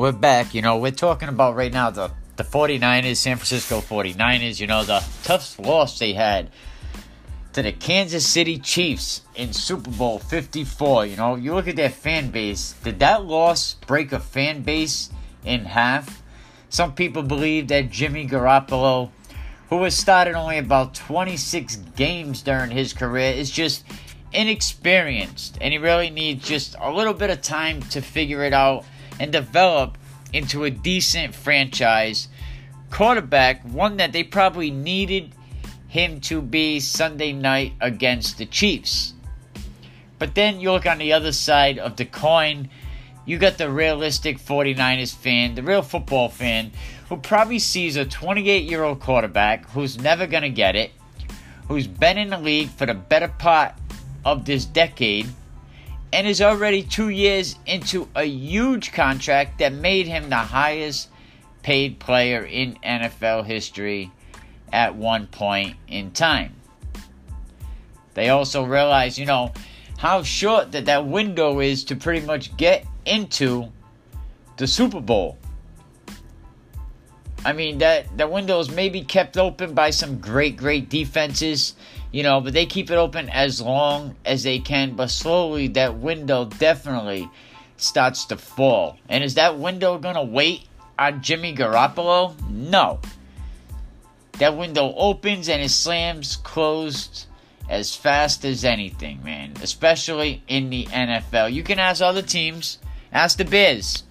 we're back. You know, we're talking about right now the, the 49ers, San Francisco 49ers, you know, the tough loss they had to the Kansas City Chiefs in Super Bowl 54. You know, you look at their fan base. Did that loss break a fan base in half? Some people believe that Jimmy Garoppolo, who has started only about 26 games during his career, is just inexperienced and he really needs just a little bit of time to figure it out and develop into a decent franchise quarterback, one that they probably needed him to be Sunday night against the Chiefs. But then you look on the other side of the coin, you got the realistic 49ers fan, the real football fan, who probably sees a 28 year old quarterback who's never going to get it, who's been in the league for the better part of this decade, and is already two years into a huge contract that made him the highest paid player in NFL history at one point in time. They also realize, you know, how short that that window is to pretty much get into the Super Bowl. I mean that that window is maybe kept open by some great great defenses, you know, but they keep it open as long as they can, but slowly that window definitely starts to fall. And is that window going to wait on Jimmy Garoppolo? No. That window opens and it slams closed as fast as anything, man. Especially in the NFL. You can ask other teams, ask the Bears.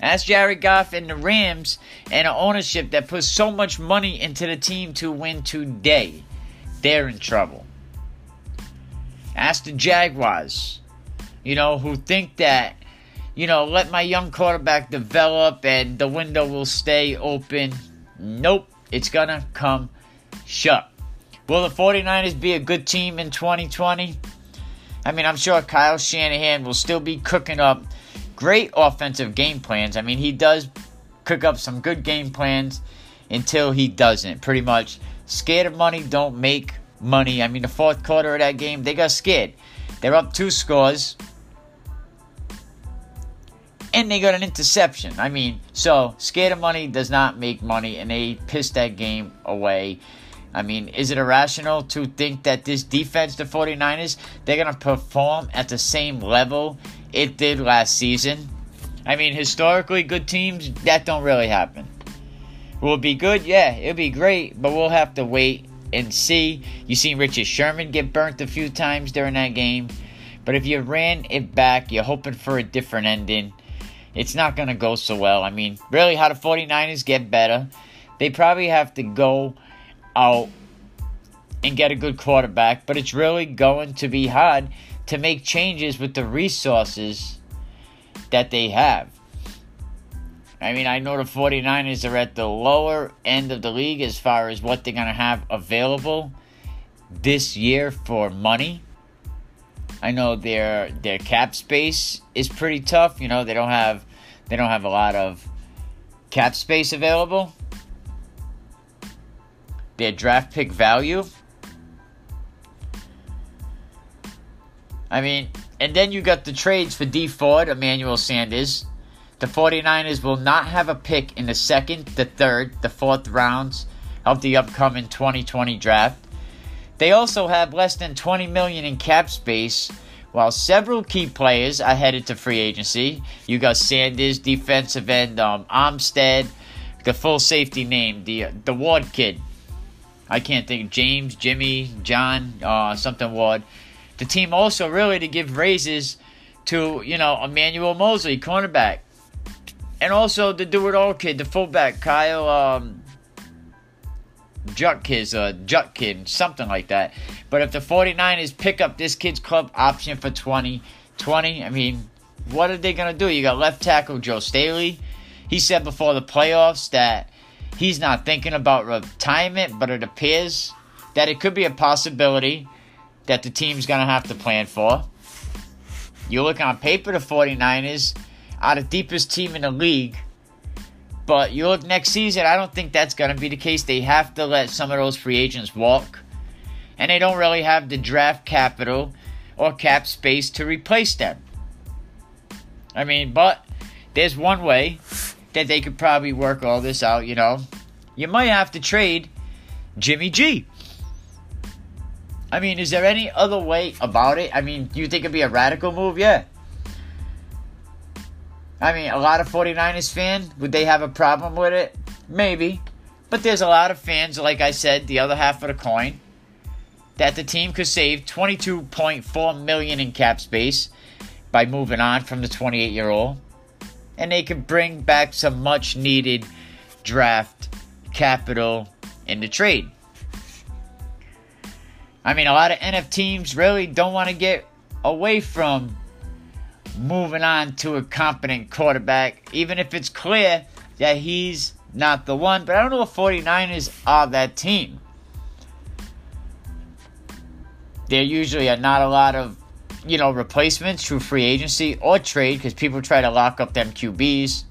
Ask Jared Goff and the Rams and an ownership that puts so much money into the team to win today. They're in trouble. Ask the Jaguars, you know, who think that, you know, let my young quarterback develop and the window will stay open. Nope, it's going to come shut. Will the 49ers be a good team in 2020? I mean, I'm sure Kyle Shanahan will still be cooking up great offensive game plans. I mean, he does cook up some good game plans until he doesn't. Pretty much, scared of money don't make money. I mean, the fourth quarter of that game, they got scared. They're up two scores. And they got an interception. I mean, so scared of money does not make money, and they pissed that game away. I mean, is it irrational to think that this defense, the 49ers, they're going to perform at the same level it did last season? I mean, historically, good teams, that don't really happen. Will it be good? Yeah, it'll be great, but we'll have to wait and see. You seen Richard Sherman get burnt a few times during that game. But if you ran it back, you're hoping for a different ending. It's not going to go so well. I mean, really, how the 49ers get better? They probably have to go out and get a good quarterback, but it's really going to be hard to make changes with the resources that they have. I mean, I know the 49ers are at the lower end of the league as far as what they're going to have available this year for money. I know their their cap space is pretty tough. You know, they don't have they don't have a lot of cap space available. Their draft pick value. I mean, and then you got the trades for Dee Ford, Emmanuel Sanders. The 49ers will not have a pick in the second, the third, the fourth rounds of the upcoming 2020 draft. They also have less than 20 million in cap space, while several key players are headed to free agency. You got Sanders, defensive end um, Armstead, the full safety name, the the Ward kid. I can't think James, Jimmy, John, uh, something Ward. The team also really to give raises to you know Emmanuel Moseley, cornerback, and also the do it all kid, the fullback Kyle um, Jutkis, uh, Jutkin, something like that. But if the 49ers pick up this kid's club option for 2020, I mean, what are they going to do? You got left tackle Joe Staley. He said before the playoffs that he's not thinking about retirement, but it appears that it could be a possibility that the team's going to have to plan for. You look on paper, the 49ers are the deepest team in the league but you look next season, I don't think that's going to be the case. They have to let some of those free agents walk. And they don't really have the draft capital or cap space to replace them. I mean, but there's one way that they could probably work all this out, you know. You might have to trade Jimmy G. I mean, is there any other way about it? I mean, do you think it'd be a radical move? Yeah. I mean, a lot of 49ers fans, would they have a problem with it? Maybe. But there's a lot of fans, like I said, the other half of the coin, that the team could save 22.4 million in cap space by moving on from the 28 year old. And they could bring back some much needed draft capital in the trade. I mean, a lot of NF teams really don't want to get away from moving on to a competent quarterback, even if it's clear that he's not the one. But I don't know if 49ers are that team. There usually are not a lot of, you know, replacements through free agency or trade because people try to lock up them QBs.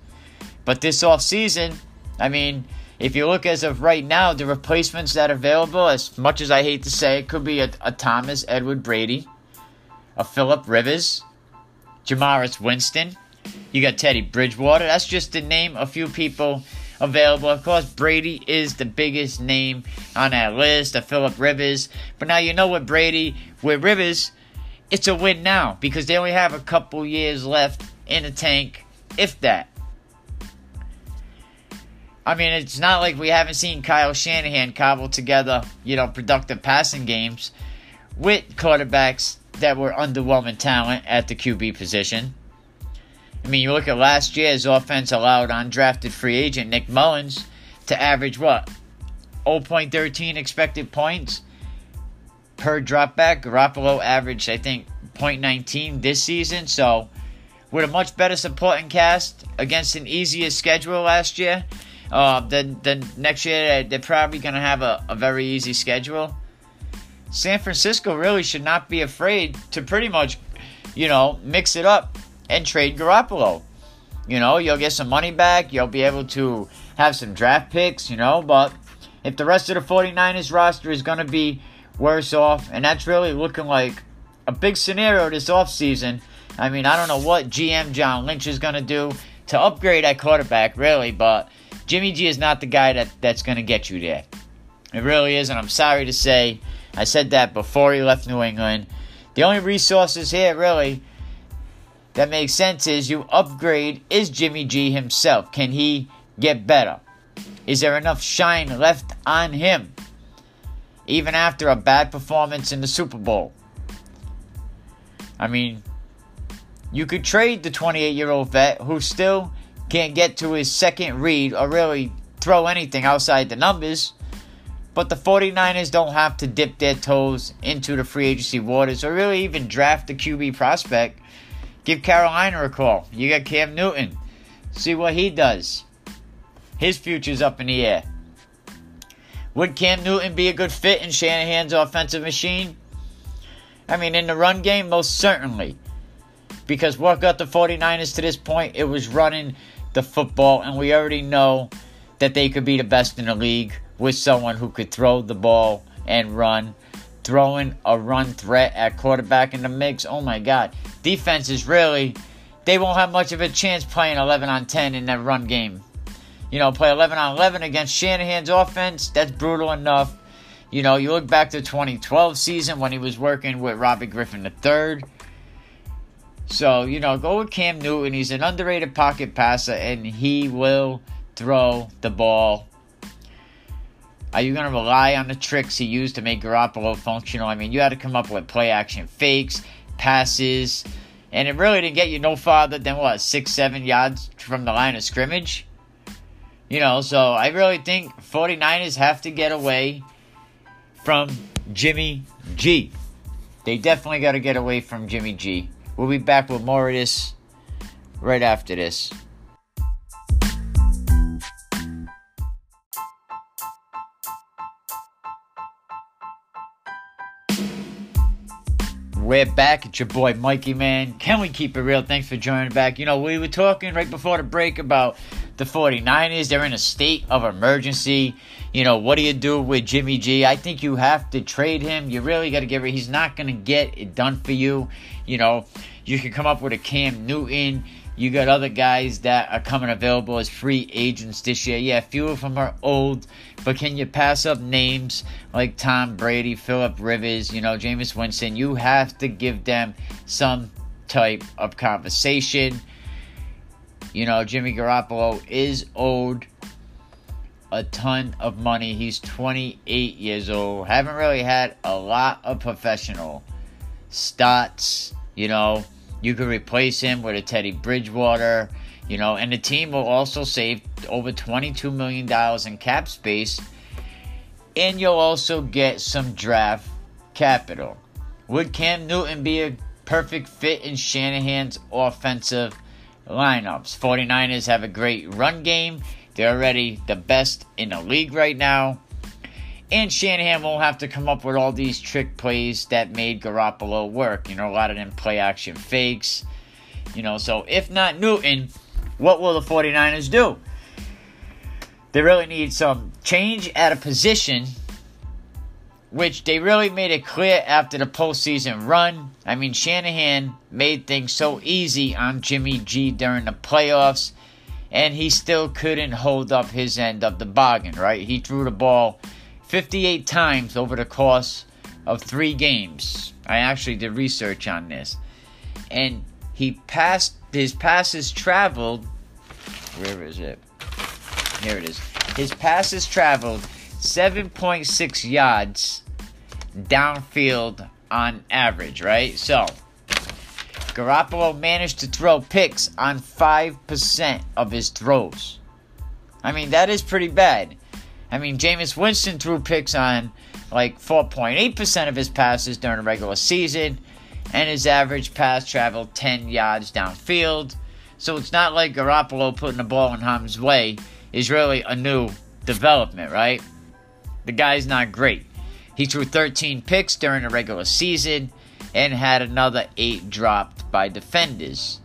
But this offseason, I mean, if you look as of right now, the replacements that are available, as much as I hate to say it, could be a, a Thomas Edward Brady, a Philip Rivers, Jameis Winston. You got Teddy Bridgewater. That's just to name a few people available. Of course, Brady is the biggest name on that list, of Philip Rivers. But now you know what Brady, with Rivers, it's a win now because they only have a couple years left in the tank, if that. I mean, it's not like we haven't seen Kyle Shanahan cobble together, you know, productive passing games with quarterbacks that were underwhelming talent at the QB position. I mean, you look at last year's offense allowed undrafted free agent Nick Mullens to average what? 0.13 expected points per dropback. Garoppolo averaged, I think, 0.19 this season. So, with a much better supporting cast against an easier schedule last year, uh, then, then next year they're probably going to have a, a very easy schedule. San Francisco really should not be afraid to pretty much, you know, mix it up and trade Garoppolo. You know, you'll get some money back, you'll be able to have some draft picks, you know, but if the rest of the 49ers roster is going to be worse off, and that's really looking like a big scenario this offseason. I mean, I don't know what GM John Lynch is going to do to upgrade at quarterback, really, but Jimmy G is not the guy that, that's going to get you there. It really is, and I'm sorry to say, I said that before he left New England. The only resources here, really, that makes sense is you upgrade is Jimmy G himself. Can he get better? Is there enough shine left on him? Even after a bad performance in the Super Bowl. I mean, you could trade the 28 year old vet who still can't get to his second read or really throw anything outside the numbers. But the 49ers don't have to dip their toes into the free agency waters or really even draft the QB prospect. Give Carolina a call. You got Cam Newton. See what he does. His future's up in the air. Would Cam Newton be a good fit in Shanahan's offensive machine? I mean, in the run game, most certainly. Because what got the 49ers to this point, it was running the football, and we already know that they could be the best in the league with someone who could throw the ball and run. Throwing a run threat at quarterback in the mix, oh my god. Defense is really, they won't have much of a chance playing 11 on 10 in that run game. You know, play 11 on 11 against Shanahan's offense, that's brutal enough. You know, you look back to 2012 season when he was working with Robbie Griffin III so, you know, go with Cam Newton. He's an underrated pocket passer, and he will throw the ball. Are you going to rely on the tricks he used to make Garoppolo functional? I mean, you had to come up with play action fakes, passes, and it really didn't get you no farther than what, six, seven yards from the line of scrimmage? You know, so I really think 49ers have to get away from Jimmy G. They definitely got to get away from Jimmy G. We'll be back with more of this right after this. We're back. It's your boy Mikey, man. Can we keep it real? Thanks for joining back. You know, we were talking right before the break about the 49ers. They're in a state of emergency. You know, what do you do with Jimmy G? I think you have to trade him. You really got to get rid. He's not going to get it done for you. You know, you can come up with a Cam Newton You got other guys that are coming available as free agents this year. Yeah, a few of them are old, but can you pass up names like Tom Brady, Philip Rivers, you know, Jameis Winston? You have to give them some type of conversation. You know, Jimmy Garoppolo is owed a ton of money. He's 28 years old. Haven't really had a lot of professional stats, you know you could replace him with a Teddy Bridgewater, you know, and the team will also save over $22 million in cap space, and you'll also get some draft capital. Would Cam Newton be a perfect fit in Shanahan's offensive lineups? 49ers have a great run game. They're already the best in the league right now. And Shanahan won't have to come up with all these trick plays that made Garoppolo work. You know, a lot of them play action fakes. You know, so if not Newton, what will the 49ers do? They really need some change at a position, which they really made it clear after the postseason run. I mean, Shanahan made things so easy on Jimmy G during the playoffs, and he still couldn't hold up his end of the bargain, right? He threw the ball 58 times over the course of three games. I actually did research on this. And he passed, his passes traveled, where is it? Here it is. His passes traveled 7.6 yards downfield on average, right? So, Garoppolo managed to throw picks on 5% of his throws. I mean, that is pretty bad. I mean, Jameis Winston threw picks on like 4.8% of his passes during the regular season, and his average pass traveled 10 yards downfield. So it's not like Garoppolo putting the ball in harm's way is really a new development, right? The guy's not great. He threw 13 picks during the regular season and had another 8 dropped by defenders.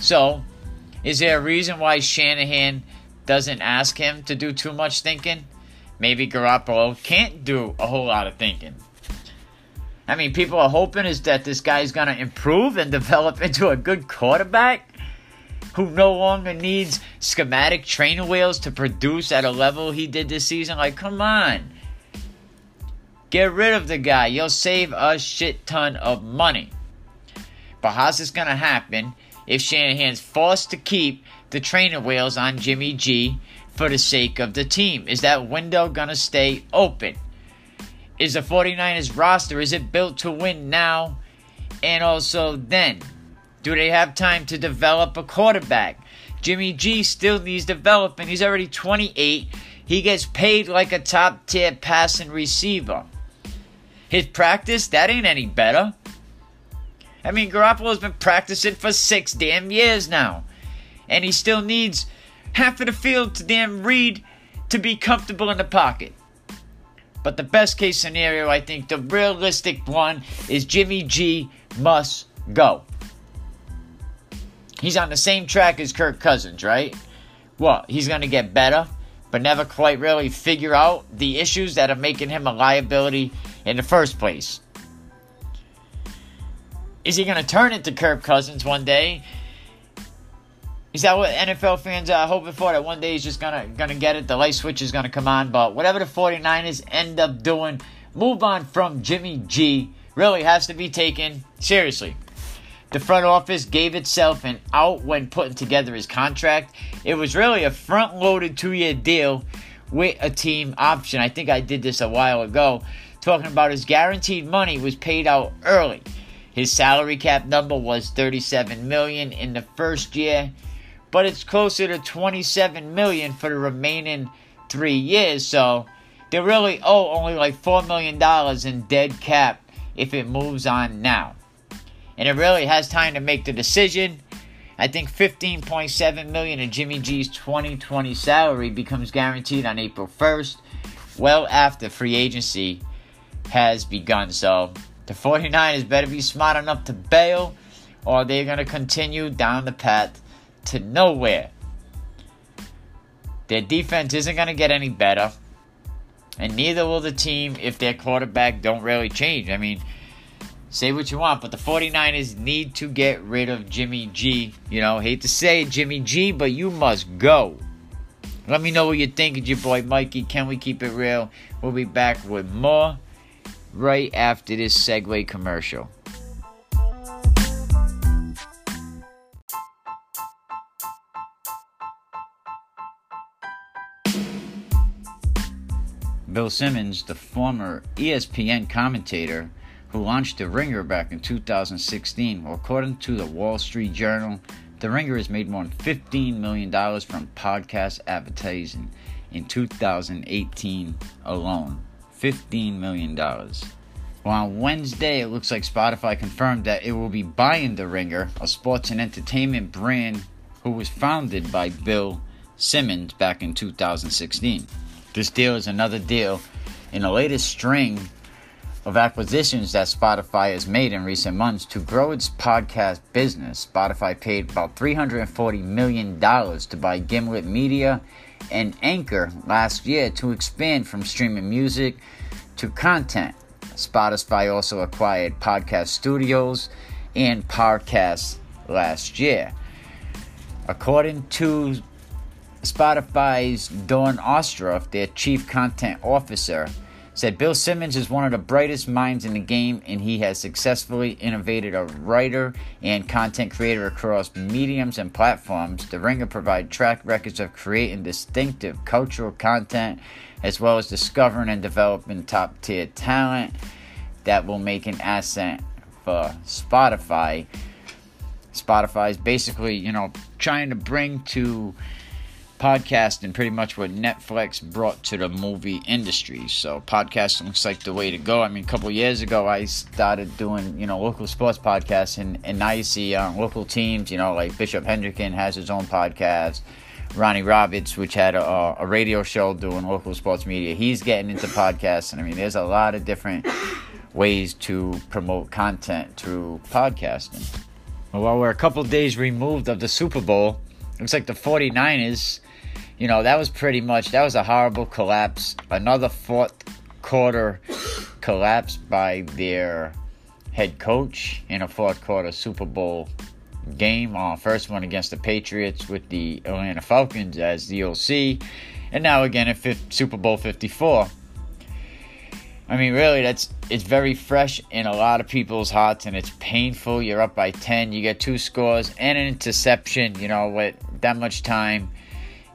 So, is there a reason why Shanahan doesn't ask him to do too much thinking, maybe Garoppolo can't do a whole lot of thinking. I mean, people are hoping is that this guy's going to improve and develop into a good quarterback who no longer needs schematic training wheels to produce at a level he did this season. Like, come on. Get rid of the guy. You'll save a shit ton of money. But how's this going to happen if Shanahan's forced to keep the trainer wheels on Jimmy G for the sake of the team? Is that window going to stay open? Is the 49ers roster is it built to win now and also then? Do they have time to develop a quarterback? Jimmy G still needs development. He's already 28. He gets paid like a top tier passing receiver. His practice, that ain't any better. I mean, Garoppolo's been practicing for six damn years now and he still needs half of the field to damn read to be comfortable in the pocket. But the best case scenario, I think, the realistic one, is Jimmy G must go. He's on the same track as Kirk Cousins, right? Well, he's going to get better, but never quite really figure out the issues that are making him a liability in the first place. Is he going to turn into Kirk Cousins one day is that what NFL fans are hoping for? That one day he's just gonna gonna get it, the light switch is gonna come on. But whatever the 49ers end up doing, move on from Jimmy G really has to be taken seriously. The front office gave itself an out when putting together his contract. It was really a front loaded two year deal with a team option. I think I did this a while ago, talking about his guaranteed money was paid out early. His salary cap number was 37 million in the first year but it's closer to 27 million for the remaining three years. So they really owe only like four million dollars in dead cap if it moves on now, and it really has time to make the decision. I think 15.7 million of Jimmy G's 2020 salary becomes guaranteed on April 1st, well after free agency has begun. So the 49ers better be smart enough to bail, or they're going to continue down the path to nowhere. Their defense isn't going to get any better, and neither will the team if their quarterback don't really change. I mean, say what you want, but the 49ers need to get rid of Jimmy G. You know, hate to say it, Jimmy G, but you must go. Let me know what you think. It's your boy Mikey. Can we keep it real? We'll be back with more right after this segue commercial. Bill Simmons, the former ESPN commentator who launched The Ringer back in 2016, well, according to the Wall Street Journal, The Ringer has made more than $15 million from podcast advertising in 2018 alone. $15 million. Well, on Wednesday, it looks like Spotify confirmed that it will be buying The Ringer, a sports and entertainment brand who was founded by Bill Simmons back in 2016. This deal is another deal in the latest string of acquisitions that Spotify has made in recent months to grow its podcast business. Spotify paid about $340 million to buy Gimlet Media and Anchor last year to expand from streaming music to content. Spotify also acquired Podcast Studios and Parcast last year. According to Spotify's Dawn Ostroff, their chief content officer, said Bill Simmons is one of the brightest minds in the game and he has successfully innovated a writer and content creator across mediums and platforms. The Ringer provide track records of creating distinctive cultural content as well as discovering and developing top tier talent that will make an asset for Spotify. Spotify is basically, you know, trying to bring to podcasting pretty much what Netflix brought to the movie industry. So podcasting looks like the way to go. I mean, a couple years ago, I started doing you know local sports podcasts, and and now you see uh, local teams. You know, like Bishop Hendricken has his own podcast. Ronnie Roberts, which had a, a radio show doing local sports media, he's getting into podcasts, and I mean, there's a lot of different ways to promote content through podcasting. Well, while we're a couple days removed of the Super Bowl, looks like the 49ers you know, that was pretty much that was a horrible collapse. Another fourth quarter collapse by their head coach in a fourth quarter Super Bowl game. Uh, first one against the Patriots with the Atlanta Falcons as the OC, and now again at fifth, Super Bowl 54. I mean, really, that's it's very fresh in a lot of people's hearts, and it's painful. You're up by 10, you get two scores and an interception. You know, with that much time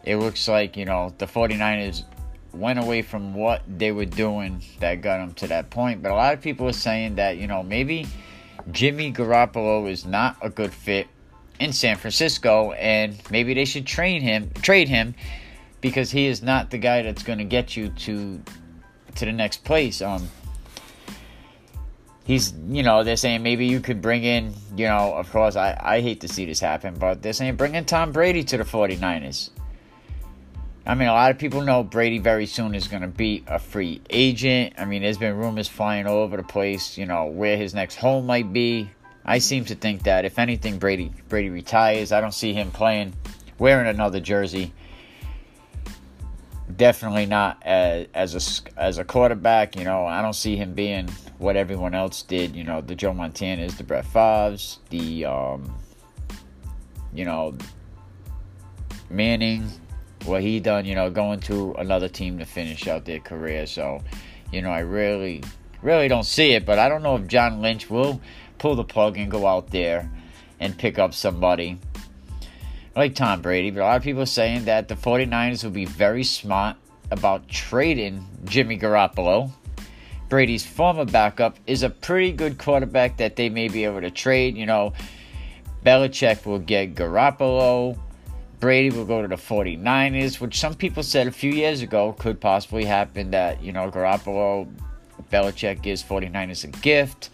it looks like, you know, the 49ers went away from what they were doing that got them to that point. But a lot of people are saying that, you know, maybe Jimmy Garoppolo is not a good fit in San Francisco and maybe they should train him trade him because he is not the guy that's going to get you to to the next place. Um he's you know they're saying maybe you could bring in you know of course I, I hate to see this happen but they're saying bring in tom brady to the 49ers I mean, a lot of people know Brady very soon is going to be a free agent. I mean, there's been rumors flying all over the place, you know, where his next home might be. I seem to think that if anything, Brady Brady retires. I don't see him playing, wearing another jersey. Definitely not as, as a as a quarterback. You know, I don't see him being what everyone else did. You know, the Joe Montanas, the Brett Favres, the um, you know, Manning what he done, you know, going to another team to finish out their career. So, you know, I really, really don't see it. But I don't know if John Lynch will pull the plug and go out there and pick up somebody like Tom Brady. But a lot of people are saying that the 49ers will be very smart about trading Jimmy Garoppolo. Brady's former backup is a pretty good quarterback that they may be able to trade. You know, Belichick will get Garoppolo. Brady will go to the 49ers, which some people said a few years ago could possibly happen that, you know, Garoppolo, Belichick gives 49ers a gift.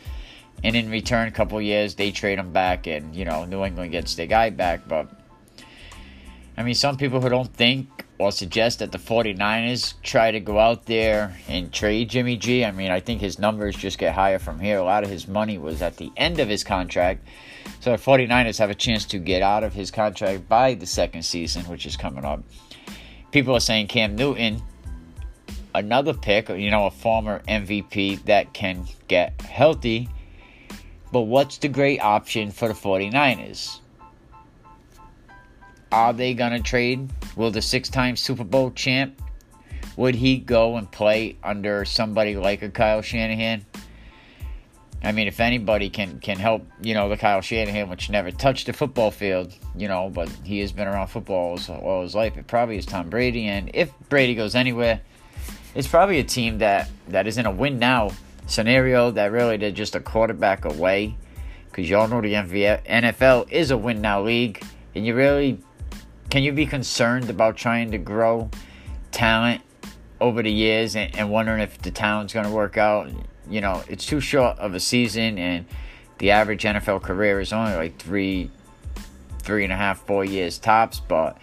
And in return, a couple years, they trade him back, and, you know, New England gets their guy back. But, I mean, some people who don't think or suggest that the 49ers try to go out there and trade Jimmy G. I mean, I think his numbers just get higher from here. A lot of his money was at the end of his contract. So the 49ers have a chance to get out of his contract by the second season, which is coming up. People are saying Cam Newton, another pick, you know, a former MVP that can get healthy But what's the great option for the 49ers? Are they going to trade? Will the six time Super Bowl champ, would he go and play under somebody like a Kyle Shanahan? I mean, if anybody can can help, you know, the Kyle Shanahan, which never touched the football field, you know, but he has been around football all his life, it probably is Tom Brady. And if Brady goes anywhere, it's probably a team that, that is in a win now scenario that really they're just a quarterback away. Because y'all know the NFL is a win now league. And you really, can you be concerned about trying to grow talent over the years and, and wondering if the talent's going to work out? you know, it's too short of a season, and the average NFL career is only like three, three and a half, four years tops. But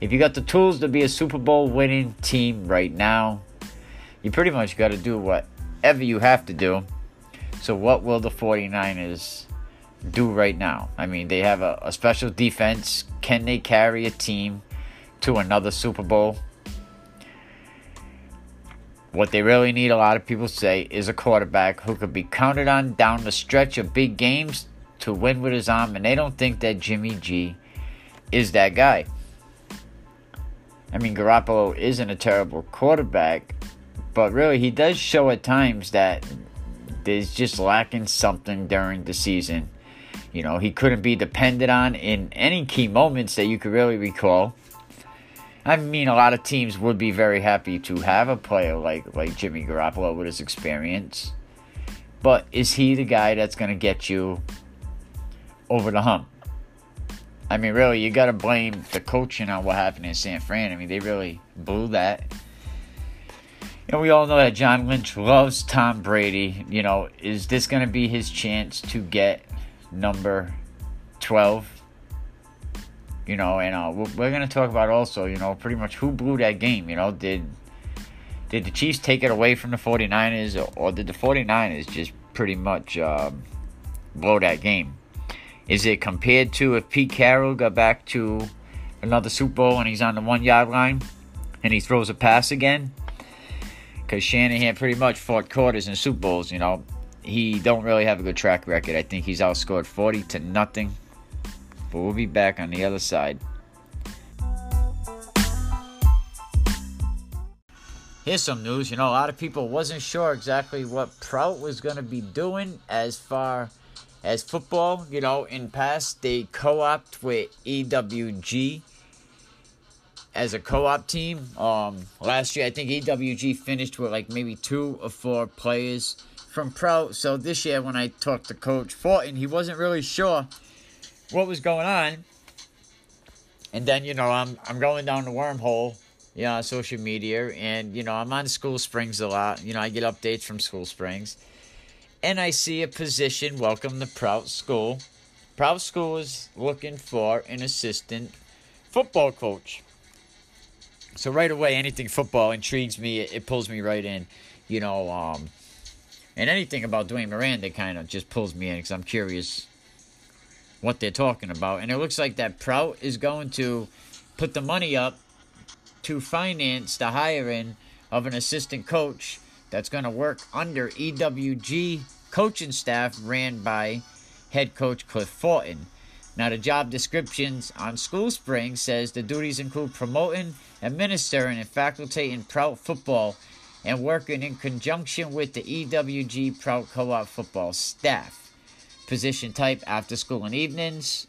if you got the tools to be a Super Bowl winning team right now, you pretty much got to do whatever you have to do. So, what will the 49ers do right now? I mean, they have a, a special defense. Can they carry a team to another Super Bowl? What they really need, a lot of people say, is a quarterback who could be counted on down the stretch of big games to win with his arm, and they don't think that Jimmy G is that guy. I mean, Garoppolo isn't a terrible quarterback, but really, he does show at times that there's just lacking something during the season. You know, he couldn't be depended on in any key moments that you could really recall. I mean, a lot of teams would be very happy to have a player like like Jimmy Garoppolo with his experience. But is he the guy that's going to get you over the hump? I mean, really, you got to blame the coaching on what happened in San Fran. I mean, they really blew that. And we all know that John Lynch loves Tom Brady. You know, is this going to be his chance to get number 12? you know, and uh, we're, going to talk about also, you know, pretty much who blew that game. You know, did did the Chiefs take it away from the 49ers, or, did the 49ers just pretty much um, blow that game? Is it compared to if Pete Carroll got back to another Super Bowl and he's on the one yard line and he throws a pass again? Because Shanahan pretty much fought quarters in Super Bowls, you know. He don't really have a good track record. I think he's outscored 40 to nothing but we'll be back on the other side. Here's some news. You know, a lot of people wasn't sure exactly what Prout was going to be doing as far as football. You know, in past they co-opted with EWG as a co-op team. Um, last year I think EWG finished with like maybe two or four players from Prout. So this year when I talked to Coach Fortin, he wasn't really sure what was going on. And then, you know, I'm I'm going down the wormhole, you know, social media and you know, I'm on School Springs a lot. You know, I get updates from School Springs. And I see a position, welcome to Prout School. Prout School is looking for an assistant football coach. So right away, anything football intrigues me. It, it pulls me right in, you know. Um, and anything about Dwayne Miranda kind of just pulls me in because I'm curious what they're talking about. And it looks like that Prout is going to put the money up to finance the hiring of an assistant coach that's going to work under EWG coaching staff ran by head coach Cliff Fortin. Now, the job descriptions on School Spring says the duties include promoting, administering, and facultating Prout football and working in conjunction with the EWG Prout Co op football staff position type after school and evenings.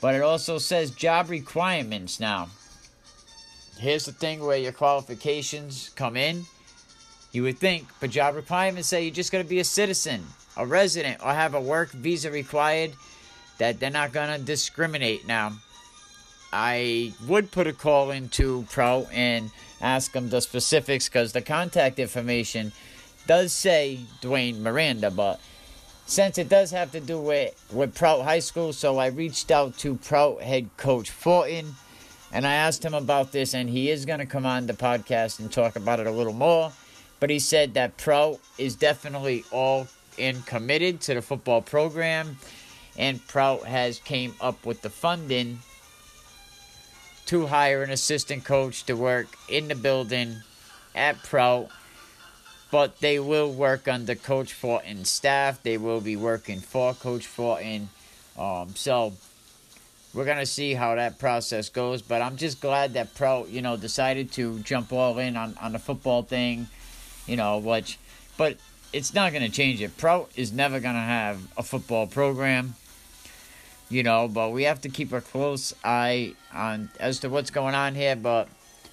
But it also says job requirements now. Here's the thing where your qualifications come in. You would think, but job requirements say you're just to be a citizen, a resident, or have a work visa required. That they're not going to discriminate now. I would put a call into Prout and ask them the specifics because the contact information does say Dwayne Miranda, but since it does have to do with, with Prout High School, so I reached out to Prout head coach Fortin and I asked him about this, and he is going to come on the podcast and talk about it a little more. But he said that Prout is definitely all in committed to the football program, and Prout has came up with the funding to hire an assistant coach to work in the building at Prout but they will work under Coach Fortin's staff. They will be working for Coach Fortin. Um, so we're gonna see how that process goes. But I'm just glad that Prout, you know, decided to jump all in on, on the football thing, you know, which but it's not gonna change it. Prout is never gonna have a football program. You know, but we have to keep a close eye on as to what's going on here. But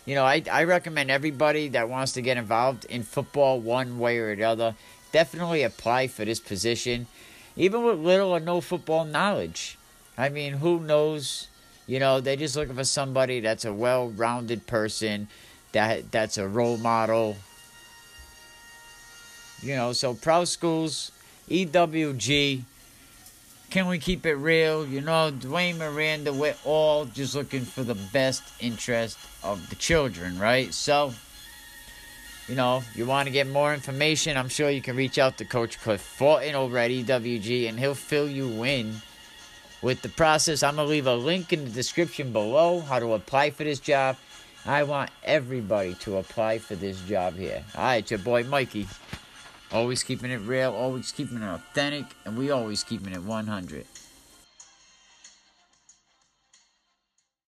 you know, I, I recommend everybody that wants to get involved in football one way or the other definitely apply for this position, even with little or no football knowledge. I mean, who knows? You know, they're just looking for somebody that's a well-rounded person, that that's a role model. You know, so pro schools, EWG, can we keep it real? You know, Dwayne Miranda, we're all just looking for the best interest of the children, right? So, you know, you want to get more information, I'm sure you can reach out to Coach Cliff Fortin over at EWG and he'll fill you in with the process. I'm going to leave a link in the description below how to apply for this job. I want everybody to apply for this job here. All right, your boy Mikey. Always keeping it real, always keeping it authentic, and we always keeping it 100.